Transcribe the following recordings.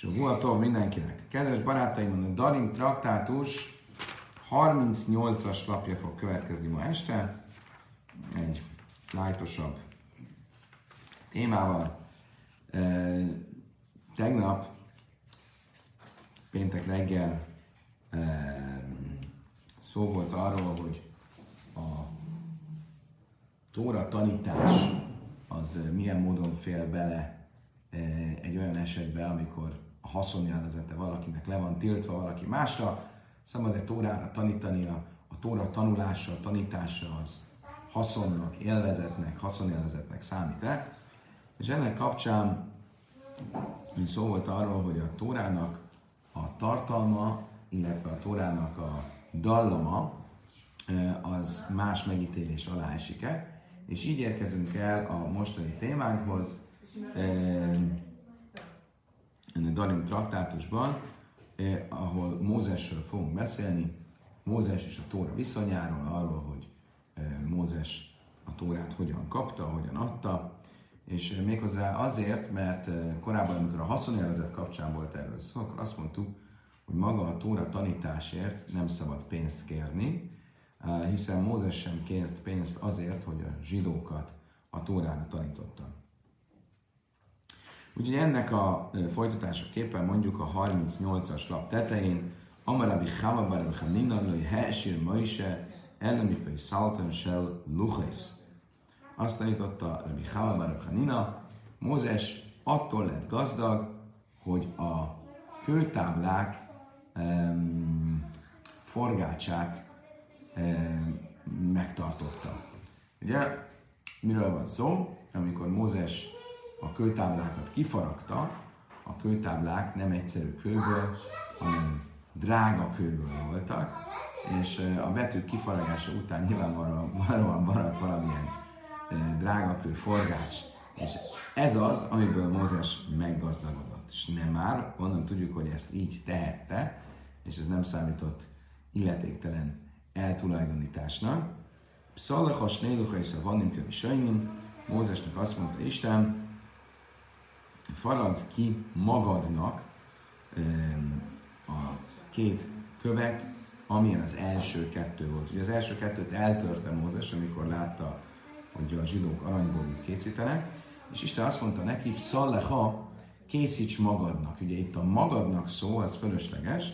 És a Vuatov mindenkinek. Kedves barátaim, a Darim traktátus 38-as lapja fog következni ma este. Egy lájtosabb témával. E, tegnap, péntek reggel e, szó volt arról, hogy a Tóra tanítás az milyen módon fél bele egy olyan esetben, amikor a haszonjelezete valakinek le van tiltva valaki másra, szabad egy tórára tanítani, a, a tóra tanulása, a tanítása az haszonnak, élvezetnek, haszonélvezetnek számít-e. És ennek kapcsán szó volt arról, hogy a tórának a tartalma, illetve a tórának a dallama az más megítélés alá esik-e. És így érkezünk el a mostani témánkhoz, a Darim traktátusban, eh, ahol Mózesről fogunk beszélni, Mózes és a Tóra viszonyáról, arról, hogy eh, Mózes a Tórát hogyan kapta, hogyan adta, és eh, méghozzá azért, mert eh, korábban, amikor a haszonélvezet kapcsán volt erről szó, akkor azt mondtuk, hogy maga a Tóra tanításért nem szabad pénzt kérni, hiszen Mózes sem kért pénzt azért, hogy a zsidókat a Tórára tanította. Úgyhogy ennek a folytatásaképpen mondjuk a 38-as lap tetején, Amarabi Chavabar Chanina Loi Heesir Moise Elemipai Szaltan Shell Luchais. Azt tanította Rabbi Chavabar Chanina, Mózes attól lett gazdag, hogy a kőtáblák um, forgácsát um, megtartotta. Ugye, miről van szó? Amikor Mózes a kőtáblákat kifaragta, a kőtáblák nem egyszerű kőből, hanem drága kőből voltak, és a betűk kifaragása után nyilvánvalóan maradt valamilyen drága kő forgás. És ez az, amiből Mózes meggazdagodott. És nem már, onnan tudjuk, hogy ezt így tehette, és ez nem számított illetéktelen eltulajdonításnak. Pszalachas nélucha és a vannim kövi Mózesnek azt mondta Isten, faragd ki magadnak a két követ, amilyen az első kettő volt. Ugye az első kettőt eltörte Mózes, amikor látta, hogy a zsidók aranyból készítenek, és Isten azt mondta neki, szalleha, készíts magadnak. Ugye itt a magadnak szó, az fölösleges,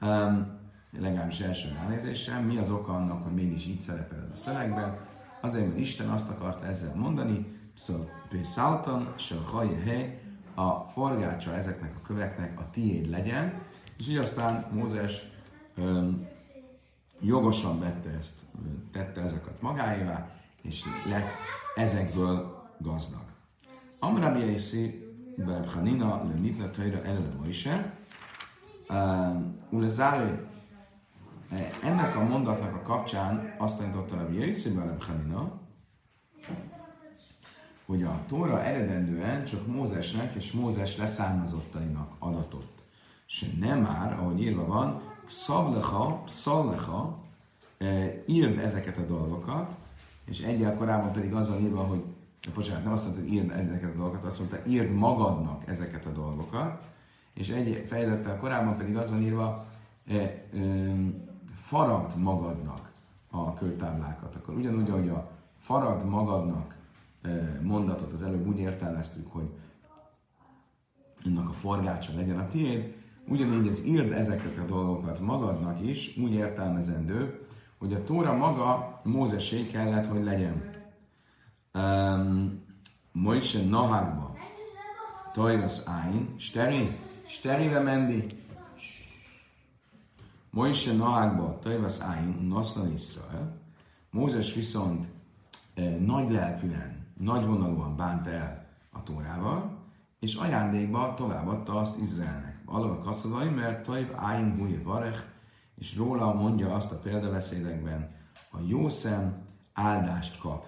um, legalábbis első ránézéssel. Mi az oka annak, hogy mégis így szerepel ez a szövegben? Azért, mert Isten azt akarta ezzel mondani, se hely, a forgácsa ezeknek a köveknek a tiéd legyen, és így aztán Mózes öm, jogosan vette ezt, tette ezeket magáévá, és lett ezekből gazdag. Amrabi Jaiszi Bereb Hanina le Nipna Tajra elele Moise, Ulezárő ennek a mondatnak a kapcsán azt tanította Rabbi Jaiszi Bereb Hanina, hogy a Tóra eredendően csak Mózesnek és Mózes leszármazottainak adatott. És nem már, ahogy írva van, szavlecha, szallecha, e, írd ezeket a dolgokat, és egyel korábban pedig az van írva, hogy bocsánat, nem azt mondta, hogy írd ezeket a dolgokat, azt mondta, írd magadnak ezeket a dolgokat, és egy fejezettel korábban pedig az van írva, e, e, faragd magadnak a kőtáblákat. Akkor ugyanúgy, ahogy a faragd magadnak mondatot az előbb úgy értelmeztük, hogy annak a forgácsa legyen a tiéd, ugyanígy az írd ezeket a dolgokat magadnak is, úgy értelmezendő, hogy a Tóra maga Mózesé kellett, hogy legyen. Um, Moise Nahagba, Tajras Áin, Steri, Sterive Mendi, Moise Nahagba, Tajras Áin, Naszlan Israel, Mózes viszont eh, nagy lelkűen nagyvonalúan bánt el a Tórával, és ajándékba továbbadta azt Izraelnek. Alva kaszadai, mert Taib Áin Húj Varech, és róla mondja azt a példabeszédekben, a jó szem áldást kap.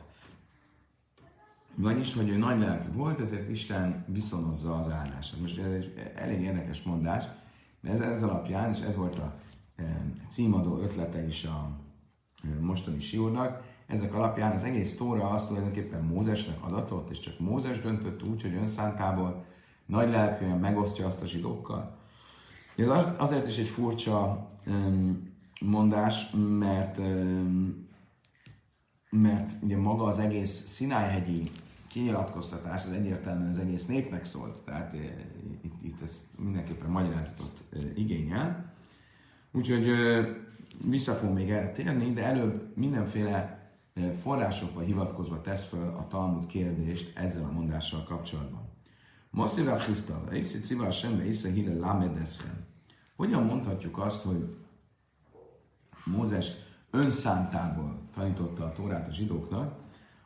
Vagyis, hogy ő nagy lelkű volt, ezért Isten viszonozza az áldást. Most ez egy elég érdekes mondás, mert ez, ez alapján, és ez volt a e, címadó ötlete is a e, mostani siúrnak, ezek alapján az egész Tóra azt tulajdonképpen Mózesnek adatott, és csak Mózes döntött úgy, hogy önszántából nagy lelkűen megosztja azt a zsidókkal. Ez azért is egy furcsa mondás, mert mert ugye maga az egész Szinájhegyi kinyilatkoztatás az egyértelműen az egész népnek szólt, tehát itt, itt ez mindenképpen magyarázatot igényel. Úgyhogy vissza fog még erre térni, de előbb mindenféle forrásokba hivatkozva tesz föl a Talmud kérdést ezzel a mondással kapcsolatban. Masszira Christa, Iszi Civa Sembe, Iszi Hile Lamedeszen. Hogyan mondhatjuk azt, hogy Mózes önszántából tanította a Tórát a zsidóknak,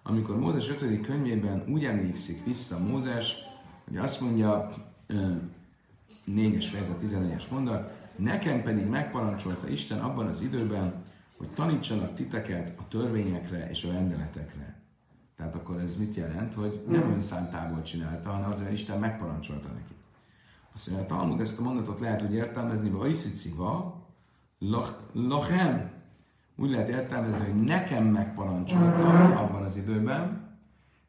amikor Mózes 5. könyvében úgy emlékszik vissza Mózes, hogy azt mondja, 4-es fejezet, 14-es mondat, nekem pedig megparancsolta Isten abban az időben, hogy tanítsanak titeket a törvényekre és a rendeletekre. Tehát akkor ez mit jelent, hogy nem önszántából csinálta, hanem azért Isten megparancsolta neki. Azt mondja, a Talmud ezt a mondatot lehet úgy értelmezni, hogy Aisiciva, lochem, úgy lehet értelmezni, hogy nekem megparancsolta abban az időben,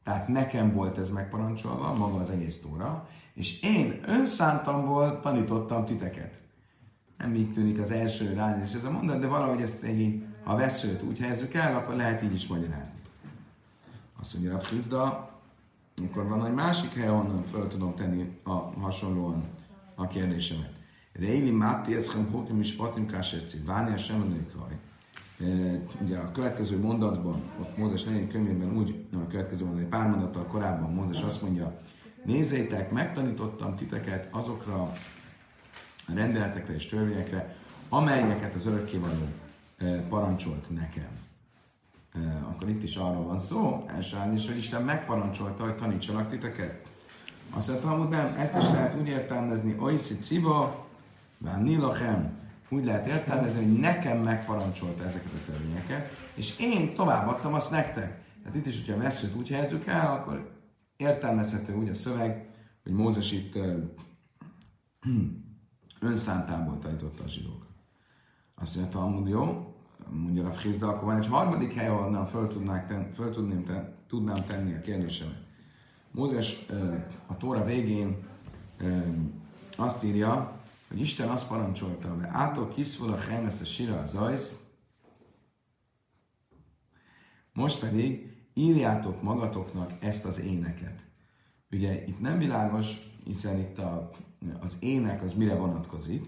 tehát nekem volt ez megparancsolva, maga az egész tóra, és én önszántamból tanítottam titeket. Nem így tűnik az első ránézés ez a mondat, de valahogy ezt egy, ha a veszőt úgy helyezzük el, akkor lehet így is magyarázni. Azt mondja a Frizda, akkor van egy másik hely, ahonnan fel tudom tenni a hasonlóan a kérdésemet. Réli Máté, Eszem, Hokim is Patim Káserci, Vánia sem Ugye a következő mondatban, ott Mózes 4. könyvében úgy, nem a következő mondat, egy pár mondattal korábban Mózes azt mondja, nézzétek, megtanítottam titeket azokra a rendeletekre és törvényekre, amelyeket az örökkévaló parancsolt nekem. Akkor itt is arról van szó, elsősorban is, hogy Isten megparancsolta, hogy tanítsanak titeket. Azt mondta, hogy nem, ezt is lehet úgy értelmezni, oiszi ciba, ván nilachem, úgy lehet értelmezni, hogy nekem megparancsolta ezeket a törvényeket, és én továbbadtam azt nektek. Tehát itt is, hogyha a veszőt úgy helyezzük el, akkor értelmezhető úgy a szöveg, hogy Mózes itt önszántából tanította a zsidók. Azt mondja, Talmud jó, mondja a Frizda, akkor van egy harmadik hely, ahonnan föl, tudnák ten, föl tudném, ten, tudnám tenni a kérdésemet. Mózes a Tóra végén azt írja, hogy Isten azt parancsolta, hogy ától kiszful a hem ezt a sira a zajsz, most pedig írjátok magatoknak ezt az éneket. Ugye itt nem világos, hiszen itt a, az ének az mire vonatkozik.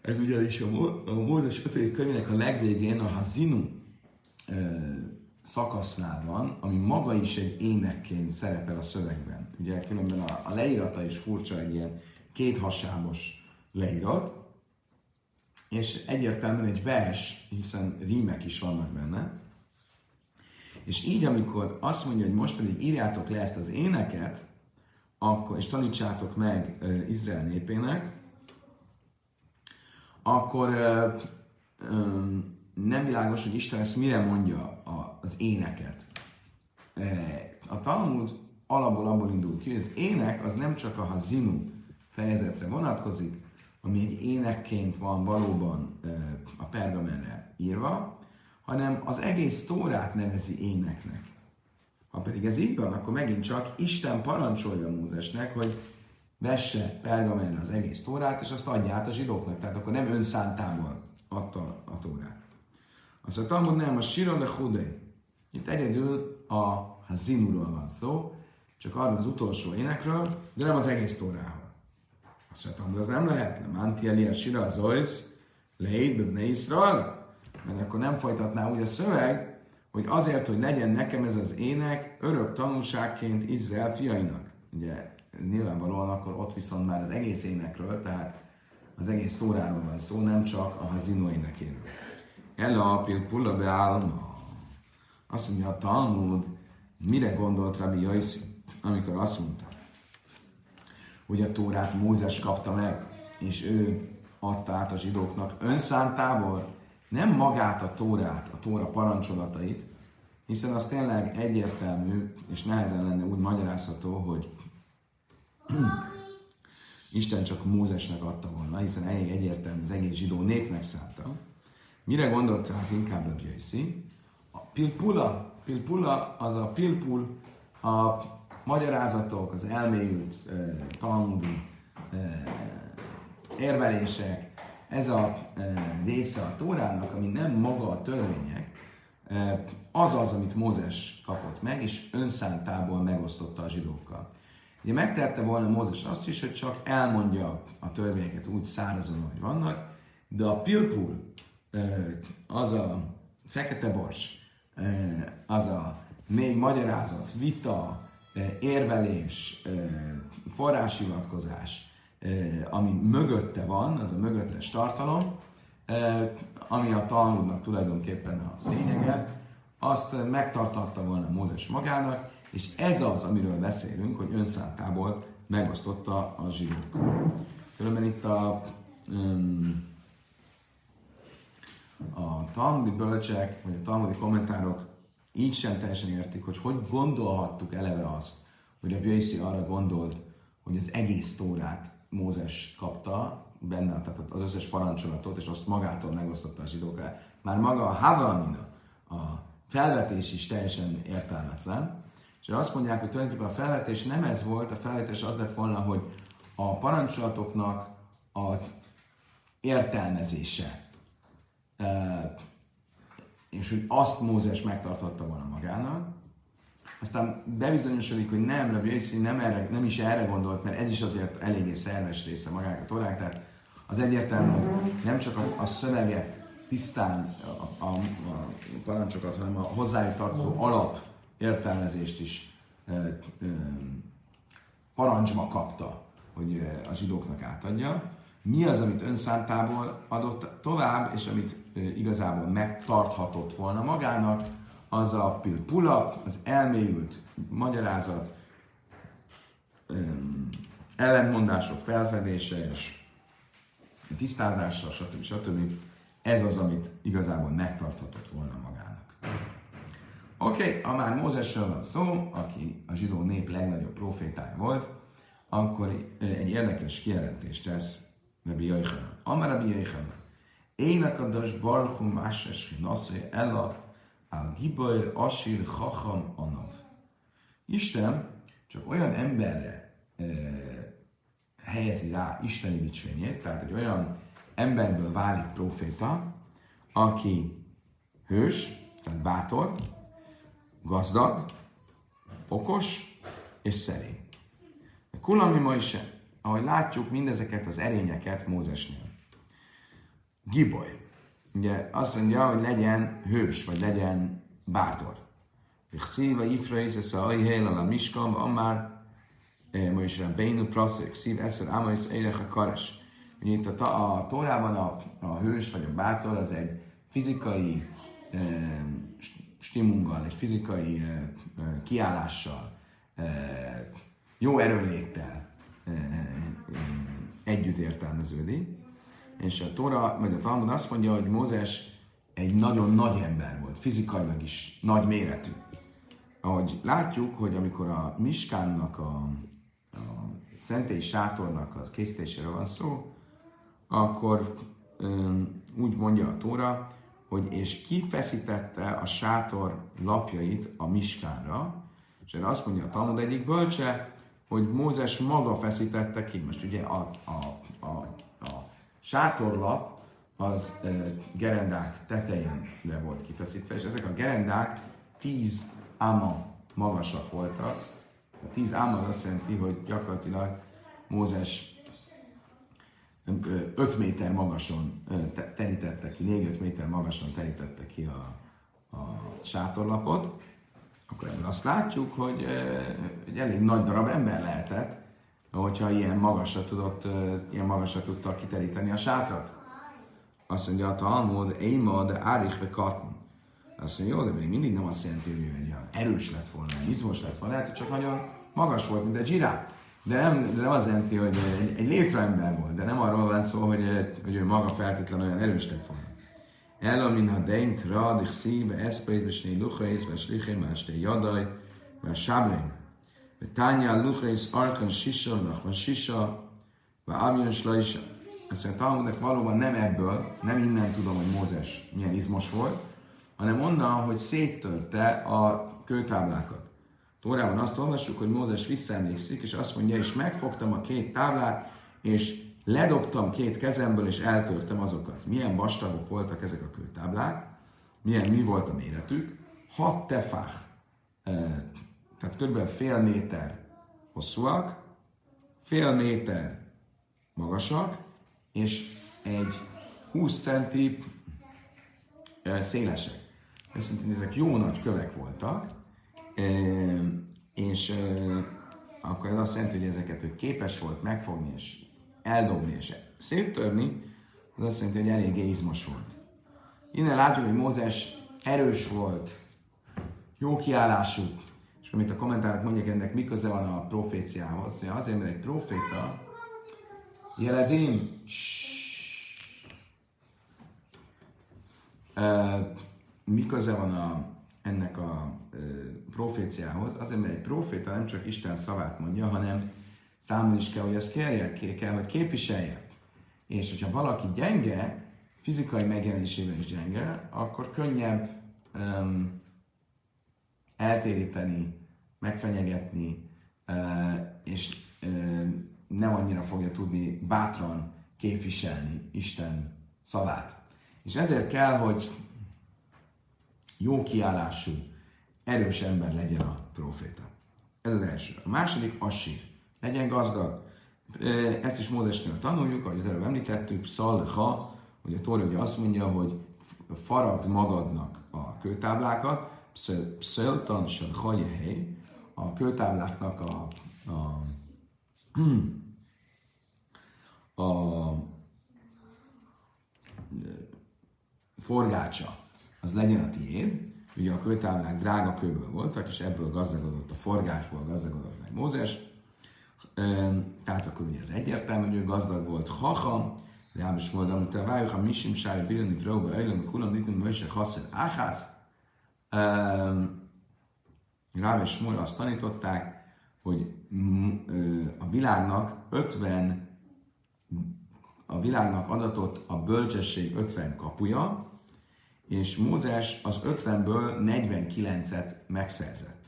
Ez ugyanis a, a Mózes 5. könyvének a legvégén a Hazinu szakasznál van, ami maga is egy énekként szerepel a szövegben. Ugye különben a, a leírata is furcsa, egy ilyen kéthasábos leírat, és egyértelműen egy vers, hiszen rímek is vannak benne. És így, amikor azt mondja, hogy most pedig írjátok le ezt az éneket, akkor, és tanítsátok meg uh, Izrael népének, akkor uh, um, nem világos, hogy Isten ezt mire mondja a, az éneket. A Talmud alapból abból indul ki, hogy az ének az nem csak a hazinu fejezetre vonatkozik, ami egy énekként van valóban a pergamenre írva, hanem az egész Tórát nevezi éneknek. Ha pedig ez így van, akkor megint csak Isten parancsolja Mózesnek, hogy vesse pergamenre az egész Tórát, és azt adja át a zsidóknak. Tehát akkor nem önszántával adta a Tórát. Azt a Talmud nem, a Sira le Hudé. Itt egyedül a Hazinuról van szó, csak arról az utolsó énekről, de nem az egész tóráról. Azt mondtam, hogy az nem lehet, nem Antieli a Sira az Oisz, Leid Bebne mert akkor nem folytatná úgy a szöveg, hogy azért, hogy legyen nekem ez az ének, örök tanulságként Izrael fiainak. Ugye nyilvánvalóan akkor ott viszont már az egész énekről, tehát az egész tóráról van szó, nem csak a Hazino énekéről. Ela pilpula beálma. Azt mondja a Talmud, mire gondolt Rabbi Jaiszi, amikor azt mondta, hogy a Tórát Mózes kapta meg, és ő adta át a zsidóknak önszántából, nem magát a Tórát, a Tóra parancsolatait, hiszen az tényleg egyértelmű, és nehezen lenne úgy magyarázható, hogy Isten csak Mózesnek adta volna, hiszen elég egyértelmű az egész zsidó népnek szánta, Mire gondolt tehát inkább a A pilpula, pilpula az a pilpul, a magyarázatok, az elmélyült uh, talmudi uh, érvelések, ez a uh, része a Tórának, ami nem maga a törvények, uh, az az, amit Mózes kapott meg, és önszántából megosztotta a zsidókkal. Ugye megtette volna Mózes azt is, hogy csak elmondja a törvényeket úgy szárazon, hogy vannak, de a pilpul, az a fekete bors, az a még magyarázat, vita, érvelés, forráshivatkozás, ami mögötte van, az a mögöttes tartalom, ami a Talmudnak tulajdonképpen a lényege, azt megtartatta volna Mózes magának, és ez az, amiről beszélünk, hogy önszántából megosztotta a zsidókat. Különben itt a, um, a talmudi bölcsek, vagy a talmudi kommentárok így sem teljesen értik, hogy hogy gondolhattuk eleve azt, hogy a Bjöjszi arra gondolt, hogy az egész tórát Mózes kapta, benne, tehát az összes parancsolatot, és azt magától megosztotta a zsidókkal. Már maga a Havalmina, a felvetés is teljesen értelmetlen, és azt mondják, hogy tulajdonképpen a felvetés nem ez volt, a felvetés az lett volna, hogy a parancsolatoknak az értelmezése, és hogy azt Mózes megtarthatta volna magának, aztán bebizonyosodik, hogy nem, Rabbi Yossi nem, erre, nem is erre gondolt, mert ez is azért eléggé szerves része magának a torák, tehát az egyértelmű, hogy nem csak a, a szöveget tisztán, a, a, a parancsokat, hanem a hozzájuk tartozó alap értelmezést is e, e, parancsba kapta, hogy a zsidóknak átadja. Mi az, amit önszántából adott tovább, és amit igazából megtarthatott volna magának, az a pilpula, az elmélyült magyarázat, ellentmondások felfedése és tisztázása, stb. stb. Ez az, amit igazából megtarthatott volna magának. Oké, okay, ha már Mózesről van szó, aki a zsidó nép legnagyobb profétája volt, akkor egy érdekes kijelentést tesz Rabbi Jöjjön. Amar Rabbi Jöjjön. Ének a das barchum máses nasszai ella al gibair asir chacham anav. Isten csak olyan emberre e, helyezi rá isteni dicsvényét, tehát egy olyan emberből válik proféta, aki hős, tehát bátor, gazdag, okos és szerény. De Kulami ma is, ahogy látjuk mindezeket az erényeket Mózesnél. Giboly. Ugye azt mondja, hogy legyen hős, vagy legyen bátor. Szíva ifraész ez a héla a miskam, amár eh, ma is Bénu praszik, szív eszer ámaisz érek a kares. Ugye itt a, a Tórában a, a hős vagy a bátor az egy fizikai eh, stimunggal, egy fizikai kiállással, jó erőléttel együtt értelmeződik. És a Tóra, vagy a Talmud azt mondja, hogy Mózes egy nagyon nagy ember volt, fizikailag is nagy méretű. Ahogy látjuk, hogy amikor a Miskánnak, a, a szentély sátornak az készítéséről van szó, akkor úgy mondja a Tóra, hogy és kifeszítette a sátor lapjait a miskánra, és erre azt mondja a Talmud egyik bölcse, hogy Mózes maga feszítette ki. Most ugye a, a sátorlap az gerendák tetején le volt kifeszítve, és ezek a gerendák tíz áma magasak voltak. A tíz áma azt jelenti, hogy gyakorlatilag Mózes 5 méter magason terítette ki, 4-5 méter magason terítette ki a, a sátorlapot, akkor ebből azt látjuk, hogy egy elég nagy darab ember lehetett, hogyha ilyen magasra tudott, ilyen magasra tudta kiteríteni a sátrat. Azt mondja a Talmud, de Árich ve Katn. Azt mondja, jó, de még mindig nem azt jelenti, hogy olyan erős lett volna, izmos lett volna, lehet, hogy csak nagyon magas volt, mint a zsiráf. De nem, de nem az jelenti, hogy egy, egy létraember volt, de nem arról van szó, hogy, hogy ő maga feltétlenül olyan erős lett volna. Ela min ha denk rad ich si be espeit be shnei luchais ve tanya luchais arkan shisha nach van shisha ve amyon shloisha. Azt mondja, Talmudnak valóban nem ebből, nem innen tudom, hogy Mózes milyen izmos volt, hanem onnan, hogy széttörte a kőtáblákat. Tórában azt olvassuk, hogy Mózes visszaemlékszik, és azt mondja, és megfogtam a két táblát, és ledobtam két kezemből, és eltörtem azokat. Milyen vastagok voltak ezek a kőtáblák, milyen, mi volt a méretük. Hat tefach, tehát kb. fél méter hosszúak, fél méter magasak, és egy 20 centi szélesek. Szerintem ezek jó nagy kövek voltak, és akkor ez azt jelenti, hogy ezeket ő képes volt megfogni, és eldobni, és széttörni, az azt jelenti, hogy eléggé izmos volt. Innen látjuk, hogy Mózes erős volt, jó kiállású, amit a kommentárok mondják, ennek mi köze van a proféciához? Azért, mert egy proféta, jeledim, mi köze van a, ennek a proféciához? Azért, mert egy proféta nem csak Isten szavát mondja, hanem számon is kell, hogy ezt kérje, kell, hogy képviselje. És hogyha valaki gyenge, fizikai megjelenésében is gyenge, akkor könnyebb um, eltéríteni, megfenyegetni, és nem annyira fogja tudni bátran képviselni Isten szavát. És ezért kell, hogy jó kiállású, erős ember legyen a proféta. Ez az első. A második, assír. Legyen gazdag. Ezt is Mózesnél tanuljuk, ahogy az előbb említettük, szalha, hogy a Tóra ugye azt mondja, hogy faragd magadnak a kőtáblákat, pszöltan hely, a kőtábláknak a, a, a forgácsa, az legyen a tiéd. Ugye a kőtáblák drága kőből voltak, és ebből gazdagodott a forgácsból gazdagodott meg Mózes. Tehát akkor ugye ez egyértelmű, hogy ő gazdag volt. Hacham, Ráb is volt, amit a vájuk, a misim sári birani fróba, öjlem, kulam, nitin, mőse, haszed, áhász. Ráb és Smol azt tanították, hogy a világnak 50 a világnak adatott a bölcsesség 50 kapuja, és Mózes az 50-ből 49-et megszerzett.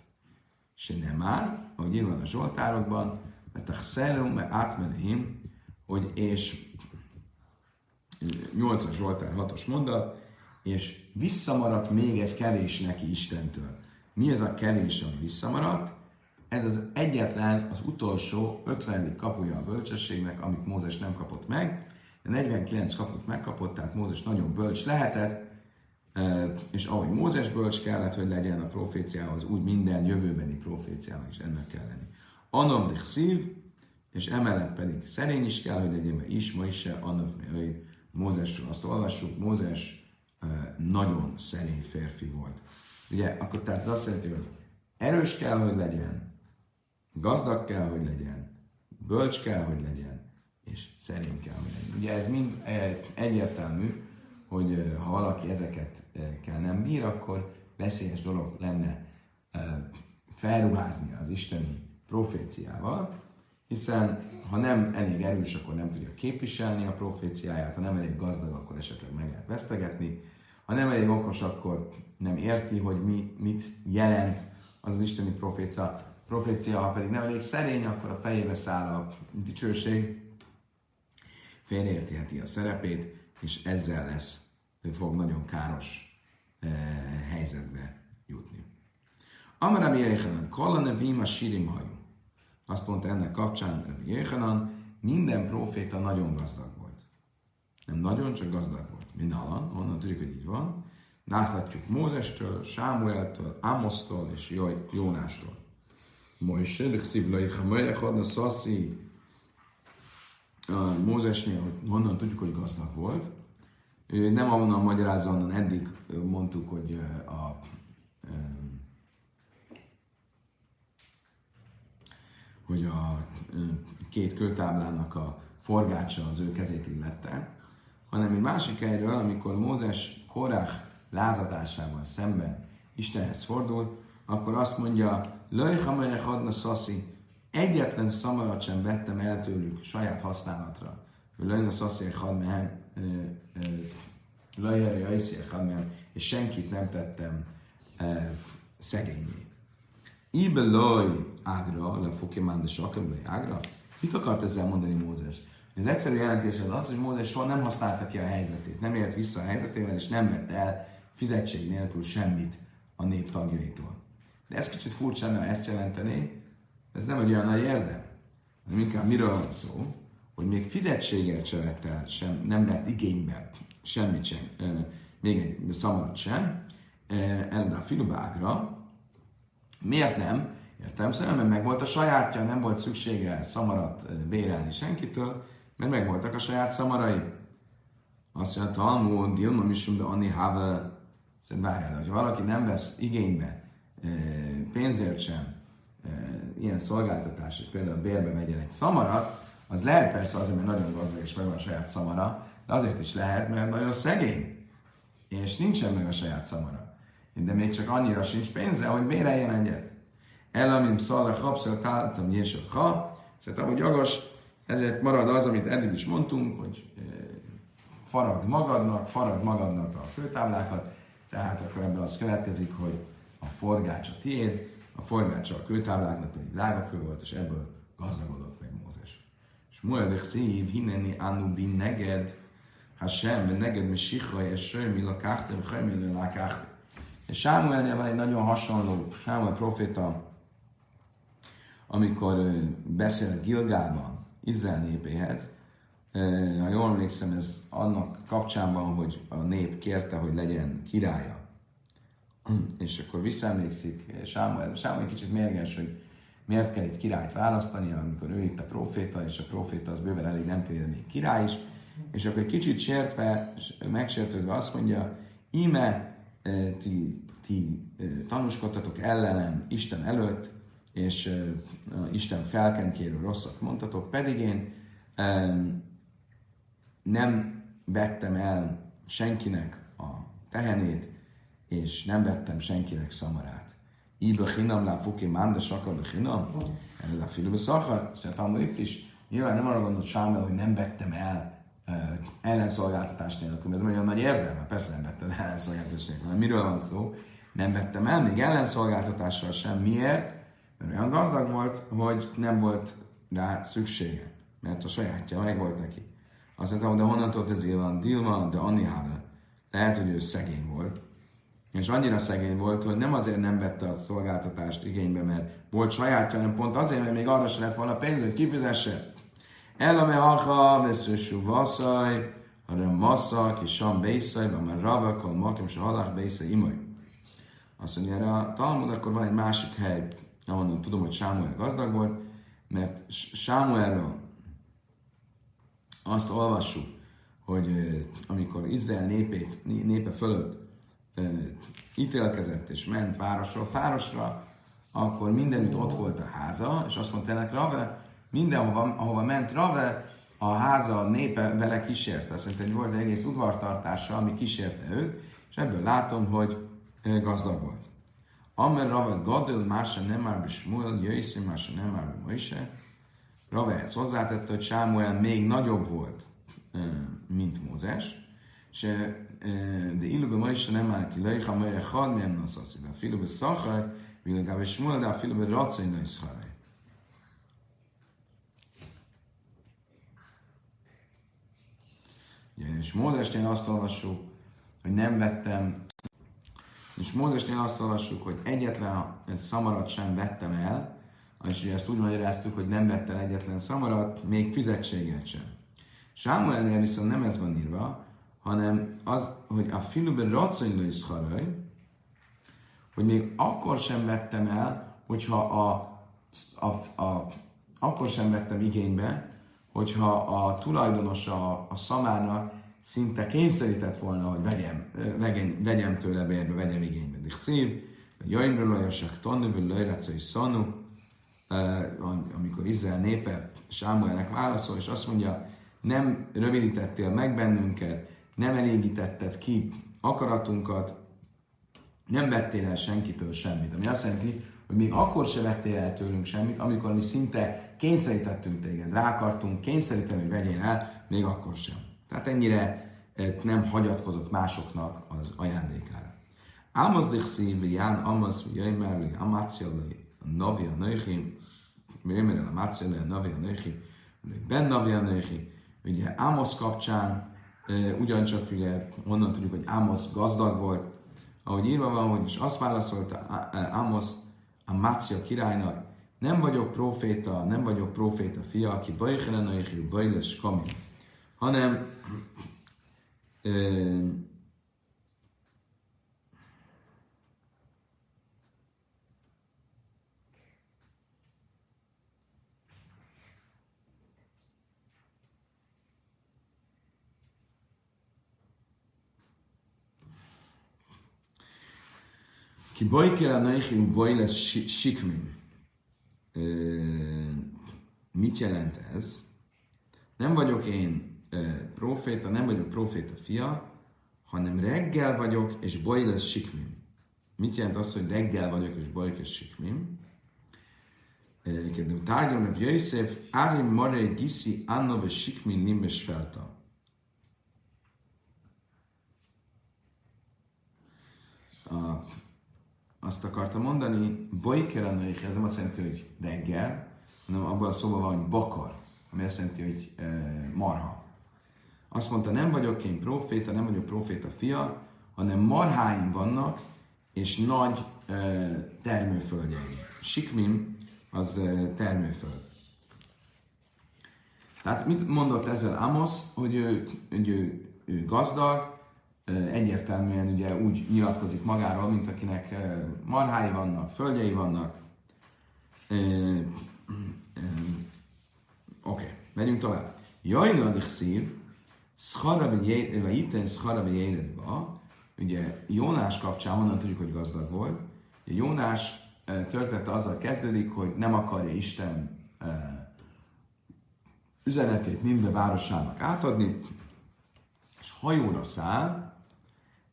És nem már, ahogy írva a Zsoltárokban, mert a Xerum, mert átmenehim, hogy és 8 Zsoltár 6-os mondat, és visszamaradt még egy kevés neki Istentől. Mi ez a kevés, ami visszamaradt? Ez az egyetlen, az utolsó 50. kapuja a bölcsességnek, amit Mózes nem kapott meg. De 49 kaput megkapott, tehát Mózes nagyon bölcs lehetett, és ahogy Mózes bölcs kellett, hogy legyen a proféciához, úgy minden jövőbeni proféciának is ennek kell lenni. Anom de szív, és emellett pedig szerény is kell, hogy legyen, mert is, ma is se, hogy Mózesről azt olvassuk, Mózes nagyon szerény férfi volt. Ugye, akkor tehát ez azt jelenti, hogy erős kell, hogy legyen, gazdag kell, hogy legyen, bölcs kell, hogy legyen, és szerény kell, hogy legyen. Ugye ez mind egyértelmű, hogy ha valaki ezeket kell nem bír, akkor veszélyes dolog lenne felruházni az isteni proféciával, hiszen ha nem elég erős, akkor nem tudja képviselni a proféciáját, ha nem elég gazdag, akkor esetleg meg lehet vesztegetni, ha nem elég okos, akkor nem érti, hogy mi, mit jelent az az isteni profécia, profécia, ha pedig nem elég szerény, akkor a fejébe száll a dicsőség, félreértiheti a szerepét, és ezzel lesz, fog nagyon káros eh, helyzetbe jutni. Amarabi Jéhanan, Kalla Vima Sirim hajú. Azt mondta ennek kapcsán Jéhanan, minden proféta nagyon gazdag. Nem nagyon, csak gazdag volt. Mindalan, honnan tudjuk, hogy így van. Láthatjuk Mózestől, Sámueltől, Amosztól és Jónástól. Mojse, de szívlai, ha melyek adna szaszi, Mózesnél, hogy honnan tudjuk, hogy gazdag volt. Ő nem onnan magyarázza, onnan eddig mondtuk, hogy a hogy a két kőtáblának a forgácsa az ő kezét illette, hanem egy másik helyről, amikor Mózes Korach lázadásával szemben Istenhez fordul, akkor azt mondja, Löjhamerech adna szaszi, egyetlen szamarat sem vettem el tőlük saját használatra. Löjna szaszi had mehem, löjjere jajszi és senkit nem tettem szegényé. Ibeloj ágra, le fokimán de ágra. Mit akart ezzel mondani Mózes? Az egyszerű jelentés az hogy Mózes soha nem használta ki a helyzetét, nem élt vissza a helyzetével, és nem vett el fizetség nélkül semmit a nép tagjaitól. De ez kicsit furcsa, mert ezt jelenteni, ez nem egy olyan nagy érdem, hanem inkább miről van szó, hogy még fizetséget se vett el, sem, nem vett igénybe semmit sem, e, még egy szamarat sem, e, a filubágra. Miért nem? Értem szerint, mert megvolt a sajátja, nem volt szüksége szamarat bérelni senkitől, mert megvoltak a saját szamarai. Azt mondja, Talmud, Dilma Misum, de Anni Have, Szerintem várjál, hogy valaki nem vesz igénybe pénzért sem ilyen szolgáltatásot, például bérbe vegyen egy szamarat, az lehet persze azért, mert nagyon gazdag és megvan a saját szamara, de azért is lehet, mert nagyon szegény, és nincsen meg a saját szamara. De még csak annyira sincs pénze, hogy béreljen egyet. Elamim szalra habszol káltam jésök ha, és hát ahogy agos, ezért marad az, amit eddig is mondtunk, hogy faragd magadnak, faragd magadnak a főtáblákat, tehát akkor ebből az következik, hogy a forgács a tiéd, a forgács a kőtábláknak pedig drága kő volt, és ebből gazdagodott meg Mózes. És Moedech szív, hineni anu bin neged, Hashem, ben neged mi sichaj, és söjmi lakachtem, hajmi lakachtem. És Sámuelnél van egy nagyon hasonló, Sámuel proféta, amikor beszél Gilgában Izrael népéhez, ha jól emlékszem, ez annak kapcsán van, hogy a nép kérte, hogy legyen királya. És akkor visszaemlékszik Sámuel, Sámuel kicsit mérges, hogy miért kell itt királyt választani, amikor ő itt a proféta, és a proféta az bőven elég nem tér még király is. És akkor egy kicsit sértve, megsértődve azt mondja, íme ti, ti tanúskodtatok ellenem Isten előtt, és Isten felkentjéről rosszat mondtatok, pedig én nem vettem el senkinek a tehenét, és nem vettem senkinek szamarát. Ibe hinam lá fuki mánda sakar hinam, el a filube szakar. Szerintem itt is nyilván nem arra gondolt Sámel, hogy nem vettem el uh, ellenszolgáltatás nélkül, ez nagyon nagy érdeme, persze nem vettem el ellenszolgáltatás nélkül, miről van szó? Nem vettem el még ellenszolgáltatással sem. Miért? Mert olyan gazdag volt, hogy nem volt rá szüksége, mert a sajátja meg volt neki. Azt mondtam, de honnan tudott ez van Dilma, de Anni Have. Lehet, hogy ő szegény volt. És annyira szegény volt, hogy nem azért nem vette a szolgáltatást igénybe, mert volt sajátja, hanem pont azért, mert még arra se lett volna pénz, hogy kifizesse. Elame hacha, veszősú vasszaj, hanem masszak, és sam bészaj, van már rabakal, makim, és halach bészaj, imaj. Azt mondja, erre a Talmud, akkor van egy másik hely, ahonnan tudom, hogy Sámuel gazdag volt, mert Sámuelről azt olvassuk, hogy amikor Izrael népe, népe fölött ítélkezett és ment városról városra, akkor mindenütt ott volt a háza, és azt mondta ennek Rave, mindenhova, ahova ment Rave, a háza a népe vele kísérte. Azt mondta, hogy volt egy egész udvartartása, ami kísérte őt, és ebből látom, hogy gazdag volt. Amer Rave Gadol, mása nem már Bismuel, Jöjszim, mása nem már Moise, Rave ezt hozzátette, hogy Sámuel még nagyobb volt, mint Mózes, és de illu be is nem már ki leicha melyre chad nem naszaszi, de filu be szachar, világább és Smuel, de filu be racai na iszharaj. És Mózesnél azt olvassuk, hogy nem vettem, és Mózesnél azt olvassuk, hogy egyetlen szamarat sem vettem el, és ezt úgy magyaráztuk, hogy nem vett el egyetlen szamarat, még fizetséget sem. Sámuelnél viszont nem ez van írva, hanem az, hogy a filmben raconyló is haraj, hogy még akkor sem vettem el, hogyha a, a, a, akkor sem vettem igénybe, hogyha a tulajdonosa a szamának szinte kényszerített volna, hogy vegyem, vegyem, vegyem tőle bérbe, vegyem igénybe. De szív, jöjjön lajassak tanú, vagy lajracai szanú, amikor Izrael népe Sámuelnek válaszol, és azt mondja, nem rövidítettél meg bennünket, nem elégítetted ki akaratunkat, nem vettél el senkitől semmit. Ami azt jelenti, hogy még akkor se vettél el tőlünk semmit, amikor mi szinte kényszerítettünk téged, rá akartunk kényszeríteni, hogy vegyél el, még akkor sem. Tehát ennyire nem hagyatkozott másoknak az ajándékára. Ámozdich szív, Ján, Amaz, Jöjmer, Amácia, Navi a Nöchi, Mőmeren a Mácele, Navi a Nöchi, Ben Navi a Nöchi, ugye Ámosz kapcsán, ugyancsak ugye onnan tudjuk, hogy Ámosz gazdag volt, ahogy írva van, hogy is azt válaszolta Ámosz a Mácia királynak, nem vagyok proféta, nem vagyok proféta fia, aki bajhelen a bajles kami, hanem Ki bojker a neichi boj lesz sikmin. Mit jelent ez? Nem vagyok én proféta, nem vagyok proféta fia, hanem reggel vagyok, és boj lesz sikmin. Mit jelent az, hogy reggel vagyok, és boj lesz sikmin? Kedem tárgyom, hogy Jöjszef, Árim Mare Giszi Anna ve Sikmin Nimes Felta. Azt akarta mondani, bojkeranőich, ez nem azt jelenti, hogy reggel, hanem abban a szóban van, hogy bakar, ami azt jelenti, hogy marha. Azt mondta, nem vagyok én proféta, nem vagyok proféta fia, hanem marháim vannak, és nagy e, termőföldjeim. Sikmim az e, termőföld. Tehát mit mondott ezzel Amos, hogy ő, hogy ő, ő gazdag, egyértelműen ugye úgy nyilatkozik magáról, mint akinek marhái vannak, földjei vannak. Oké, okay, megyünk tovább. Jajladik szír, szharabe itten szharabe jéredba, ugye Jónás kapcsán honnan tudjuk, hogy gazdag volt. Jónás története azzal kezdődik, hogy nem akarja Isten üzenetét Nimbe városának átadni, és hajóra száll,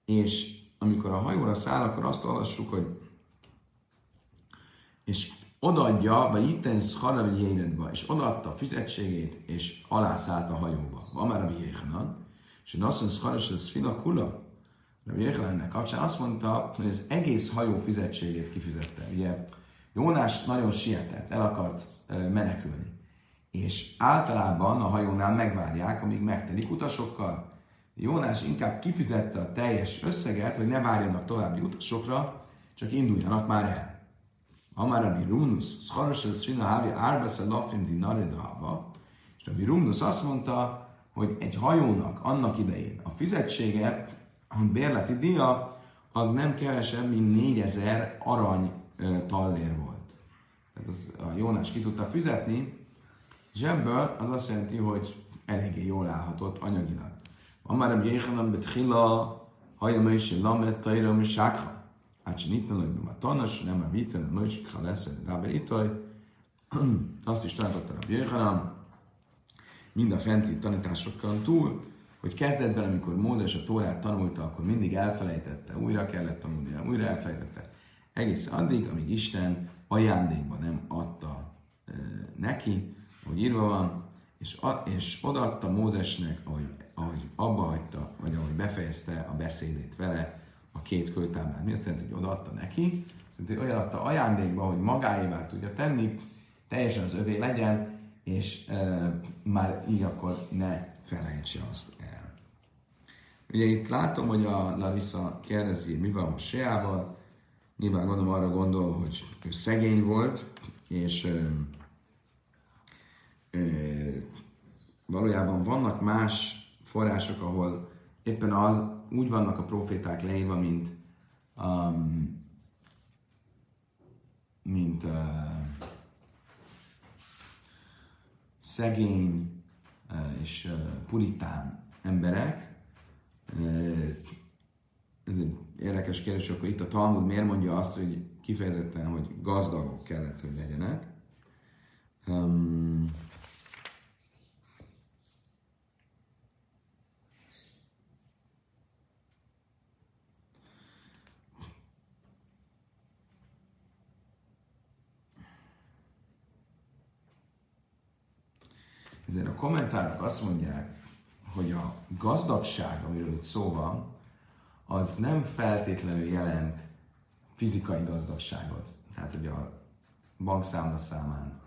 és amikor a hajóra száll, akkor azt olvassuk, hogy és odaadja, vagy itten szharavi jéredba, és odaadta a fizetségét, és alászállt a hajóba. Van már a Jéhanan, és azt mondja, szharas, ez fina kula. A ennek kapcsán azt mondta, hogy az egész hajó fizetségét kifizette. Ugye Jónás nagyon sietett, el akart menekülni. És általában a hajónál megvárják, amíg megtelik utasokkal, Jónás inkább kifizette a teljes összeget, hogy ne várjanak további utasokra, csak induljanak már el. Amár a Birunus, Szaros az Srina Havi Árbesz a Lafim Dinarid Hava, és a Birunus azt mondta, hogy egy hajónak annak idején a fizetsége, a bérleti díja, az nem kevesebb, mint 4000 arany tallér volt. Tehát az, a Jónás ki tudta fizetni, és ebből az azt jelenti, hogy eléggé jól állhatott anyagilag. Amár a Jéhanan Betchila, Hajamai Lamet, Tajra, Sákha. Ácsinitlanul, a tanas, nem a viten, a nősik, ha lesz, Rábe Itaj, azt is tartotta a Jöjjhanam, mind a fenti tanításokkal túl, hogy kezdetben, amikor Mózes a Tórát tanulta, akkor mindig elfelejtette, újra kellett tanulnia, újra elfelejtette. Egész addig, amíg Isten ajándékban nem adta e, neki, hogy írva van, és, a, és odaadta Mózesnek, ahogy, ahogy abba hagyta, vagy ahogy befejezte a beszédét vele, két kőtáblát. Mi azt jelenti, hogy odaadta neki? Hogy olyan adta ajándékba, hogy magáévá tudja tenni, teljesen az övé legyen, és e, már így akkor ne felejtse azt el. Ugye itt látom, hogy a Larissa kérdezi, mi van a Seával. Nyilván gondolom arra gondol, hogy ő szegény volt, és e, e, valójában vannak más források, ahol éppen az, úgy vannak a proféták leírva, mint, um, mint uh, szegény uh, és uh, puritán emberek. Uh, ez egy érdekes kérdés, akkor itt a Talmud miért mondja azt, hogy kifejezetten, hogy gazdagok kellett, hogy legyenek. Um, Kommentárok azt mondják, hogy a gazdagság, amiről itt szó van, az nem feltétlenül jelent fizikai gazdagságot. Tehát, hogy a bankszámla számán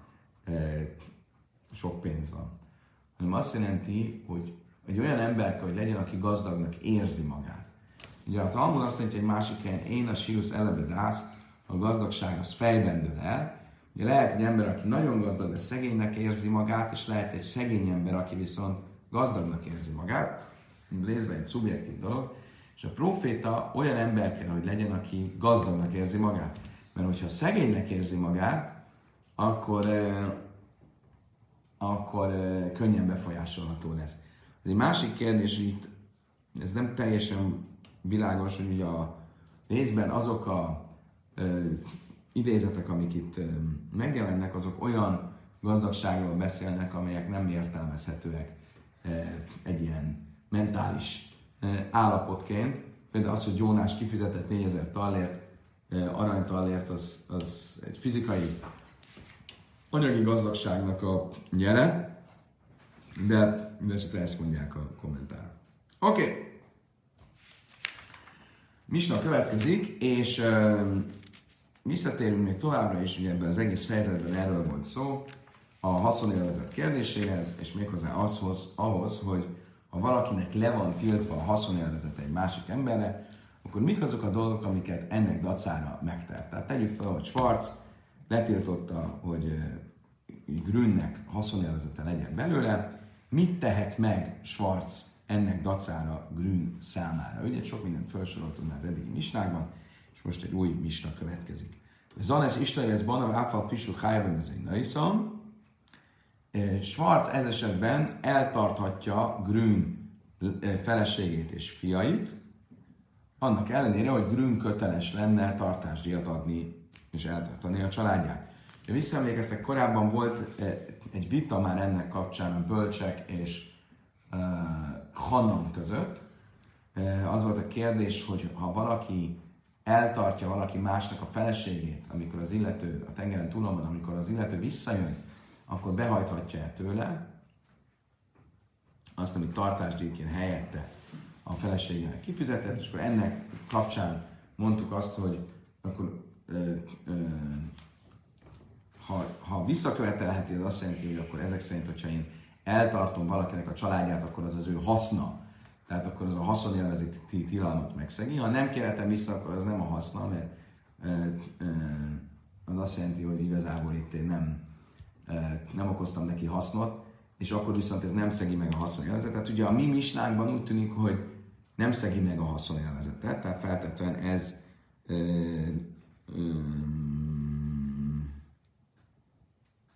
sok pénz van, hanem azt jelenti, hogy egy olyan ember hogy legyen, aki gazdagnak érzi magát. Ugye a Talmud azt mondja, hogy egy másik helyen, én a sírusz elebe dász, a gazdagság az fejben dől el. Ugye lehet egy ember, aki nagyon gazdag, de szegénynek érzi magát, és lehet egy szegény ember, aki viszont gazdagnak érzi magát. Részben egy szubjektív dolog. És a proféta olyan ember kell, hogy legyen, aki gazdagnak érzi magát. Mert hogyha szegénynek érzi magát, akkor, akkor könnyen befolyásolható lesz. Ez egy másik kérdés, hogy itt ez nem teljesen világos, hogy ugye a részben azok a idézetek, amik itt megjelennek, azok olyan gazdagságról beszélnek, amelyek nem értelmezhetőek egy ilyen mentális állapotként. Például az, hogy Jónás kifizetett 4000 tallért, aranytallért, az, az egy fizikai anyagi gazdagságnak a jele, de mindesetre ezt mondják a kommentár. Oké. Okay. Misna következik, és visszatérünk még továbbra is, ugye ebben az egész fejezetben erről volt szó, a haszonélvezet kérdéséhez, és méghozzá azhoz, ahhoz, hogy ha valakinek le van tiltva a haszonélvezet egy másik emberre, akkor mik azok a dolgok, amiket ennek dacára megtelt. Tehát tegyük fel, hogy Schwarz letiltotta, hogy Grünnek haszonélvezete legyen belőle, mit tehet meg Schwarz ennek dacára Grün számára. Ugye sok mindent felsoroltunk az eddigi misnákban, és most egy új misna következik. Zanes Istajez Banav Áfal Pisu Hájban ez egy naiszom. Schwarz ez esetben eltarthatja Grün feleségét és fiait, annak ellenére, hogy Grün köteles lenne tartásdíjat adni és eltartani a családját. Ha visszaemlékeztek, korábban volt egy vita már ennek kapcsán a bölcsek és uh, Hanan között. Az volt a kérdés, hogy ha valaki eltartja valaki másnak a feleségét, amikor az illető a tengeren túlon van, amikor az illető visszajön, akkor behajthatja-e tőle azt, amit tartásdíjként helyette a feleségének kifizetett, és akkor ennek kapcsán mondtuk azt, hogy akkor ö, ö, ha, ha visszakövetelheti, az azt jelenti, hogy akkor ezek szerint, hogyha én eltartom valakinek a családját, akkor az az ő haszna. Tehát akkor az a haszonélvezeti tilalmat megszegi. Ha nem kérhetem vissza, akkor az nem a haszna, mert az azt jelenti, hogy igazából itt én nem, nem okoztam neki hasznot, és akkor viszont ez nem szegi meg a haszonélvezetet. Ugye a mi misnánkban úgy tűnik, hogy nem szegi meg a haszonélvezetet, tehát feltetően ez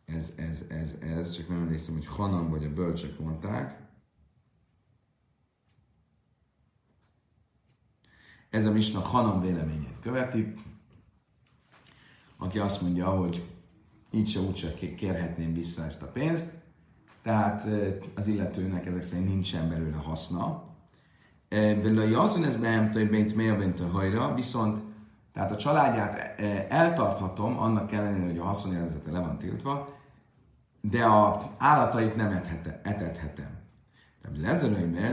ez, ez, ez, ez, csak nem emlékszem, hogy Hanan vagy a bölcsek mondták. Ez a Misna Hanan véleményét követi, aki azt mondja, hogy így se úgyse kérhetném vissza ezt a pénzt, tehát az illetőnek ezek szerint nincsen belőle haszna. Belőle azon ez beemte, hogy bent mély a hajra, viszont tehát a családját eltarthatom, annak ellenére, hogy a haszonjelzete le van tiltva, de a állatait nem etethetem.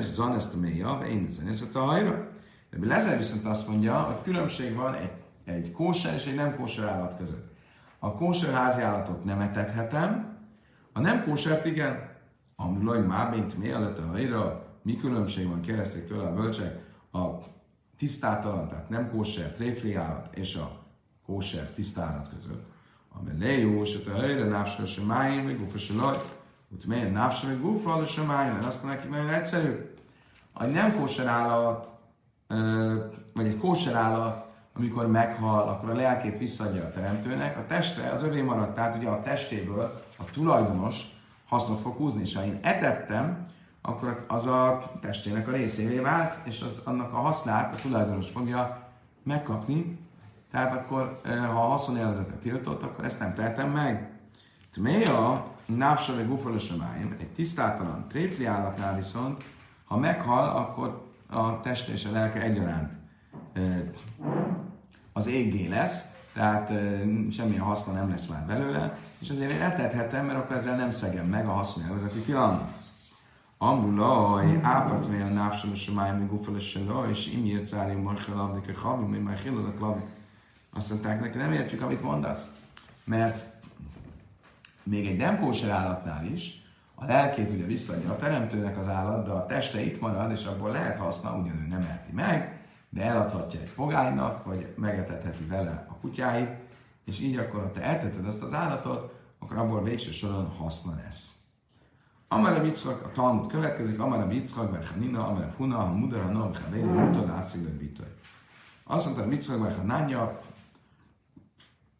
Zan ezt a mélyja, én ezt a hajra. De Lezer viszont azt mondja, hogy különbség van egy, egy kóser és egy nem kóser állat között. A kóser házi állatot nem etethetem, a nem kósert igen. Amrulaj már mint mi előtt a hajra, mi különbség van, kérdezték tőle a bölcsek, a tisztátalan, tehát nem kóser tréfli állat és a kóser tisztálat között. Amely jó, és a helyre návsra sem májén, meg gufa se laj. Úgy melyen návsra, meg gufa, sem májén, mert azt mondja nekik nagyon egyszerű. A nem kóser állat vagy egy kóser állat, amikor meghal, akkor a lelkét visszadja a teremtőnek, a teste az övé maradt, tehát ugye a testéből a tulajdonos hasznot fog húzni, és ha én etettem, akkor az a testének a részévé vált, és az, annak a hasznát a tulajdonos fogja megkapni, tehát akkor, ha a haszonélvezetet tiltott, akkor ezt nem tehetem meg. Tméja, návsa meg gufolosomáim, egy tisztátalan tréfli állatnál viszont, ha meghal, akkor a teste és a lelke egyaránt az égé lesz, tehát semmilyen haszna nem lesz már belőle, és azért én etethetem, mert akkor ezzel nem szegem meg a haszonélvezeti tilalmat. Ambulaj, áfat mely a návsal a somáim, gufolosomáim, és imírt szárim, marchel abdik a chavim, mi már chilod a klavim azt mondták neki, nem értjük, amit mondasz. Mert még egy nem kóser állatnál is, a lelkét ugye visszaadja a teremtőnek az állat, de a teste itt marad, és abból lehet haszna, ugyan ő nem erti meg, de eladhatja egy pogánynak, vagy megetetheti vele a kutyáit, és így akkor, ha te elteted ezt az állatot, akkor abból végső soron haszna lesz. Amara Bitzak, a Talmud következik, Amara Bitzak, Berchanina, Amara Huna, ha Mudar, ha Noam, ha Véri, Mutad, Ászilő, Bitoj. Azt mondta, Bitzak, Berchanánya,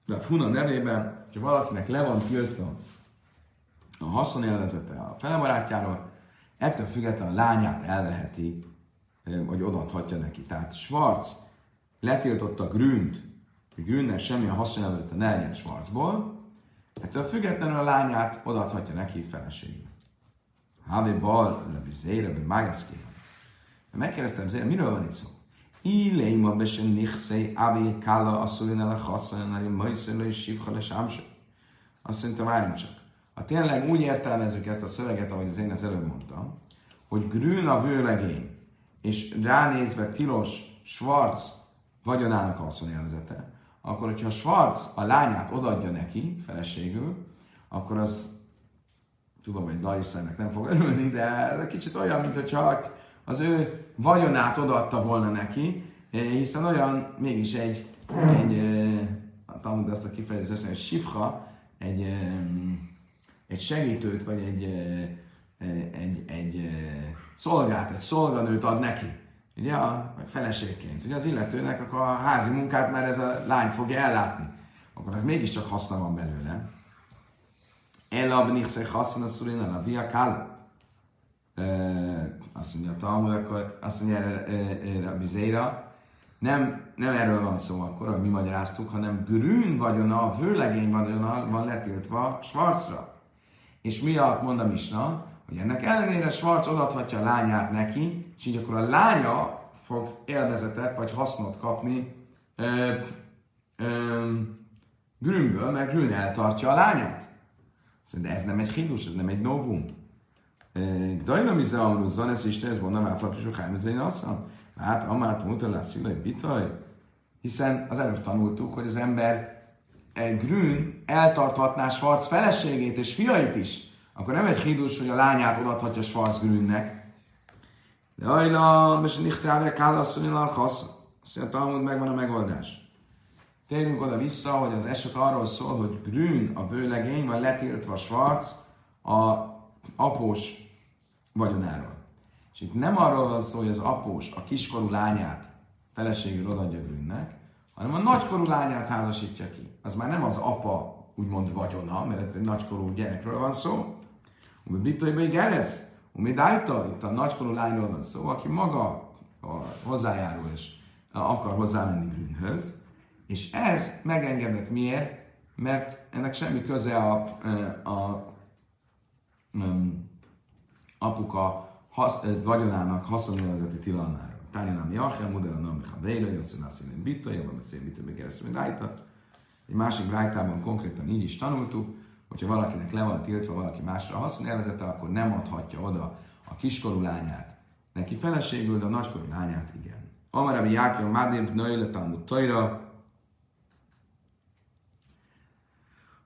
de Huna nevében, hogyha valakinek le van tiltva a haszonélvezete a felebarátjáról, ettől függetlenül a lányát elveheti, vagy odaadhatja neki. Tehát Schwarz letiltotta Grünt, hogy Grünnek semmilyen haszonélvezete ne legyen Schwarzból, ettől függetlenül a lányát odaadhatja neki feleségül. Hávé bal, Rabbi Zéra, Rabbi Mágaszki. Megkérdeztem Zéra, miről van itt szó? Iléma bese nichszei avi kála asszulin el a hasszan, ari majszölő és le. Azt mondta, várjunk csak. Ha tényleg úgy értelmezzük ezt a szöveget, ahogy az én az előbb mondtam, hogy grün a vőlegény, és ránézve tilos Schwarz vagyonának haszonélvezete, akkor hogyha Schwarz a lányát odadja neki, feleségül, akkor az tudom, hogy Larisszának nem fog örülni, de ez egy kicsit olyan, mintha az ő vagyonát odaadta volna neki, hiszen olyan mégis egy, egy a Talmud azt a kifejezést, hogy sifha, egy, egy segítőt, vagy egy, egy, egy szolgát, egy szolganőt ad neki, ugye, a, vagy feleségként. Ugye az illetőnek akkor a házi munkát már ez a lány fogja ellátni. Akkor az mégiscsak haszna van belőle. Elab nichszeg haszna a via kál. Azt mondja a Talmud, akkor azt mondja a bizéra, nem, nem erről van szó akkor, hogy mi magyaráztuk, hanem grün vagyona, a vőlegény vagyona van letiltva Schwarzra. És miatt mond a Misna, hogy ennek ellenére Schwarz odaadhatja a lányát neki, és így akkor a lánya fog élvezetet vagy hasznot kapni ö, ö, Grünből, mert Grün eltartja a lányát. Szóval, de ez nem egy hidus, ez nem egy novum. Gdajna mi ze amru zan, ez volna már faktisok hájmezén asszam. Hát amát mutat lesz szilai bitaj. Hiszen az előbb tanultuk, hogy az ember Grün eltarthatná Schwarz feleségét és fiait is, akkor nem egy hídus, hogy a lányát odaadhatja Schwarz Grünnek. De ajna, és nichtjáve kálasszony a hasz. Azt mondja, Talmud megvan a megoldás. Térjünk oda vissza, hogy az eset arról szól, hogy Grün a vőlegény, vagy letiltva Schwarz a após vagyonáról. És itt nem arról van szó, hogy az após a kiskorú lányát feleségül odaadja Grünnek, hanem a nagykorú lányát házasítja ki. Az már nem az apa úgymond vagyona, mert ez egy nagykorú gyerekről van szó, Umi Bitóiba Gerez, Umi Dájta, itt a nagykorú lányról van szó, aki maga a hozzájárul és akar hozzámenni Grünhöz, és ez megengedett miért? Mert ennek semmi köze a, a, a um, apuka hasz, vagyonának haszonélvezeti tilalmára. Tányanám Jachem, Mudela Nam Chaveira, Yosszon Asszinen Bitta, Jabban a Szél Bitta, Begeresztő, Dájta. Másik rájtában konkrétan így is tanultuk, hogyha valakinek le van tiltva valaki másra a haszonélvezete, akkor nem adhatja oda a kiskorú lányát neki feleségül, de a nagykorú lányát igen. Amarabi Jákja, Mádim, Nöjletán, Tajra,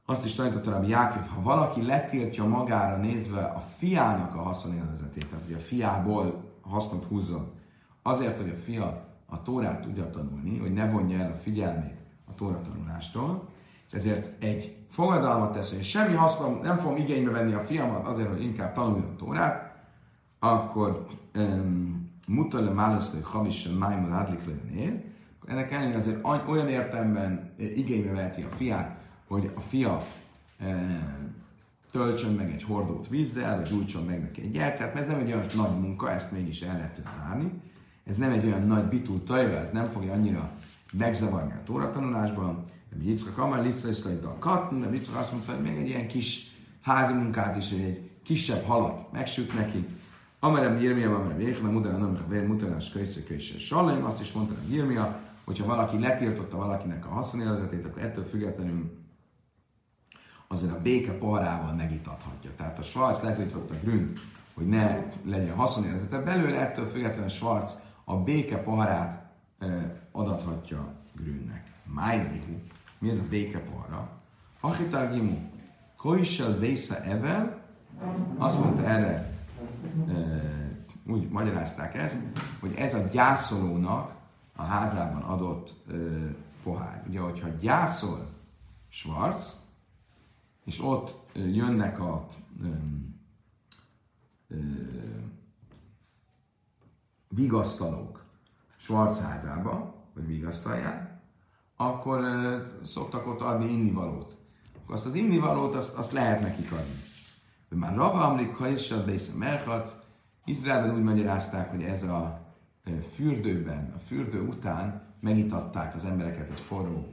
azt is tanította Rabbi Jákov, ha valaki letiltja magára nézve a fiának a haszonélvezetét, tehát hogy a fiából hasznot húzzon, azért, hogy a fia a Tórát tudja tanulni, hogy ne vonja el a figyelmét a Tóra tanulástól, és ezért egy fogadalmat tesz, hogy semmi hasznom, nem fogom igénybe venni a fiamat azért, hogy inkább tanuljon Tórát, akkor mutal le hamis sem májmon ádlik ér, ennek ellenére azért olyan értelemben igénybe veheti a fiát, hogy a fia töltsön meg egy hordót vízzel, vagy gyújtson meg neki egy gyertyát, mert ez nem egy olyan nagy munka, ezt mégis el lehet várni. Ez nem egy olyan nagy bitú tajva, ez nem fogja annyira megzavarni a tóratanulásban, nem Yitzchak Amar, Litzra is a katn, nem Yitzchak azt mondta, hogy még egy ilyen kis házi munkát is, egy kisebb halat megsüt neki. Amerem Jirmia, amerem Jéhna, Mudara, nem a vér, mutatás, könyvsző, könyvsző, Salem, azt is mondta, hogy Jirmia, hogyha valaki letiltotta valakinek a haszonélvezetét, akkor ettől függetlenül azért a béke poharával megitathatja. Tehát a Schwarz letiltotta Grün, hogy ne legyen haszonélvezete belőle, ettől függetlenül Schwarz a béke poharát e, adathatja Grünnek. Májdihu, mi ez a béke pohara? Hachitar gimu, Koisel Vésza Evel, azt mondta erre, úgy magyarázták ezt, hogy ez a gyászolónak a házában adott pohár. Ugye, hogyha gyászol Schwarz, és ott jönnek a vigasztalók Schwarz házába, vagy vigasztalják, akkor szoktak ott adni innivalót. Akkor azt az innivalót, azt, azt lehet nekik adni. De már Rava Amrik Kajsad Bésze Merhac, Izraelben úgy magyarázták, hogy ez a fürdőben, a fürdő után megitatták az embereket egy forró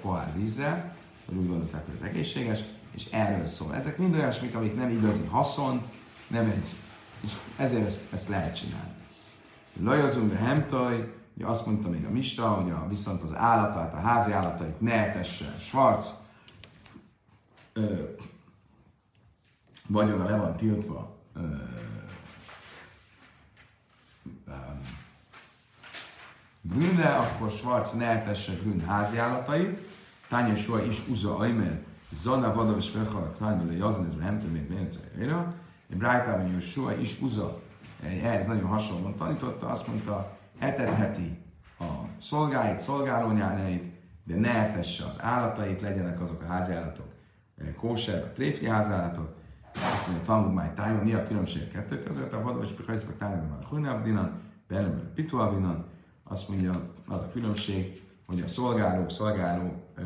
pohár vízzel, vagy úgy gondolták, hogy ez egészséges, és erről szól. Ezek mind olyasmik, amik nem igazi haszon, nem egy, és ezért ezt, ezt lehet csinálni. Lajazunk a hemtaj, ugye azt mondta még a Mista, hogy a, viszont az állatát, a házi állatait ne etesse Schwarz, ö, vagyona le van tiltva ö, Grünne, akkor Schwarz ne etesse Grün házi állatait, Tánya soha is uza Aimer, Zana Vadav és Felhalat Tánya, Jazan, ez nem tudom, miért miért Brájtában soha is uza ehhez nagyon hasonlóan tanította, azt mondta, etetheti a szolgáit, szolgálónyájait, de ne etesse az állatait, legyenek azok a háziállatok, eh, kóser, a tréfi háziállatok, azt mondja, Talmud Máj Tájma, mi a különbség a kettő között? A vadavas Pekajszbek Tájma a Hunabdinan, a Pituabinan, azt mondja, az a különbség, hogy a szolgálók, szolgáló eh,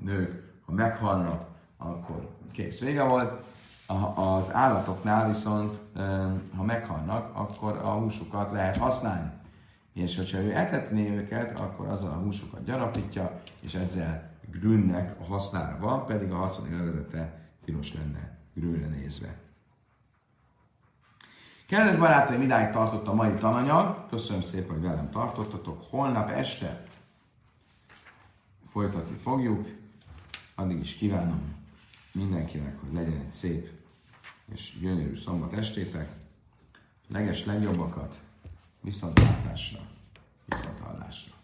nők, ha meghalnak, akkor kész vége volt, az állatoknál viszont, ha meghalnak, akkor a húsukat lehet használni. És hogyha ő etetné őket, akkor azzal a húsukat gyarapítja, és ezzel grünnek a hasznára van, pedig a haszon élvezete tilos lenne grünre nézve. Kedves barátaim, idáig tartott a mai tananyag. Köszönöm szépen, hogy velem tartottatok. Holnap este folytatni fogjuk. Addig is kívánom mindenkinek, hogy legyen egy szép és gyönyörű szombat estétek. Leges legjobbakat, viszontlátásra, viszonthallásra.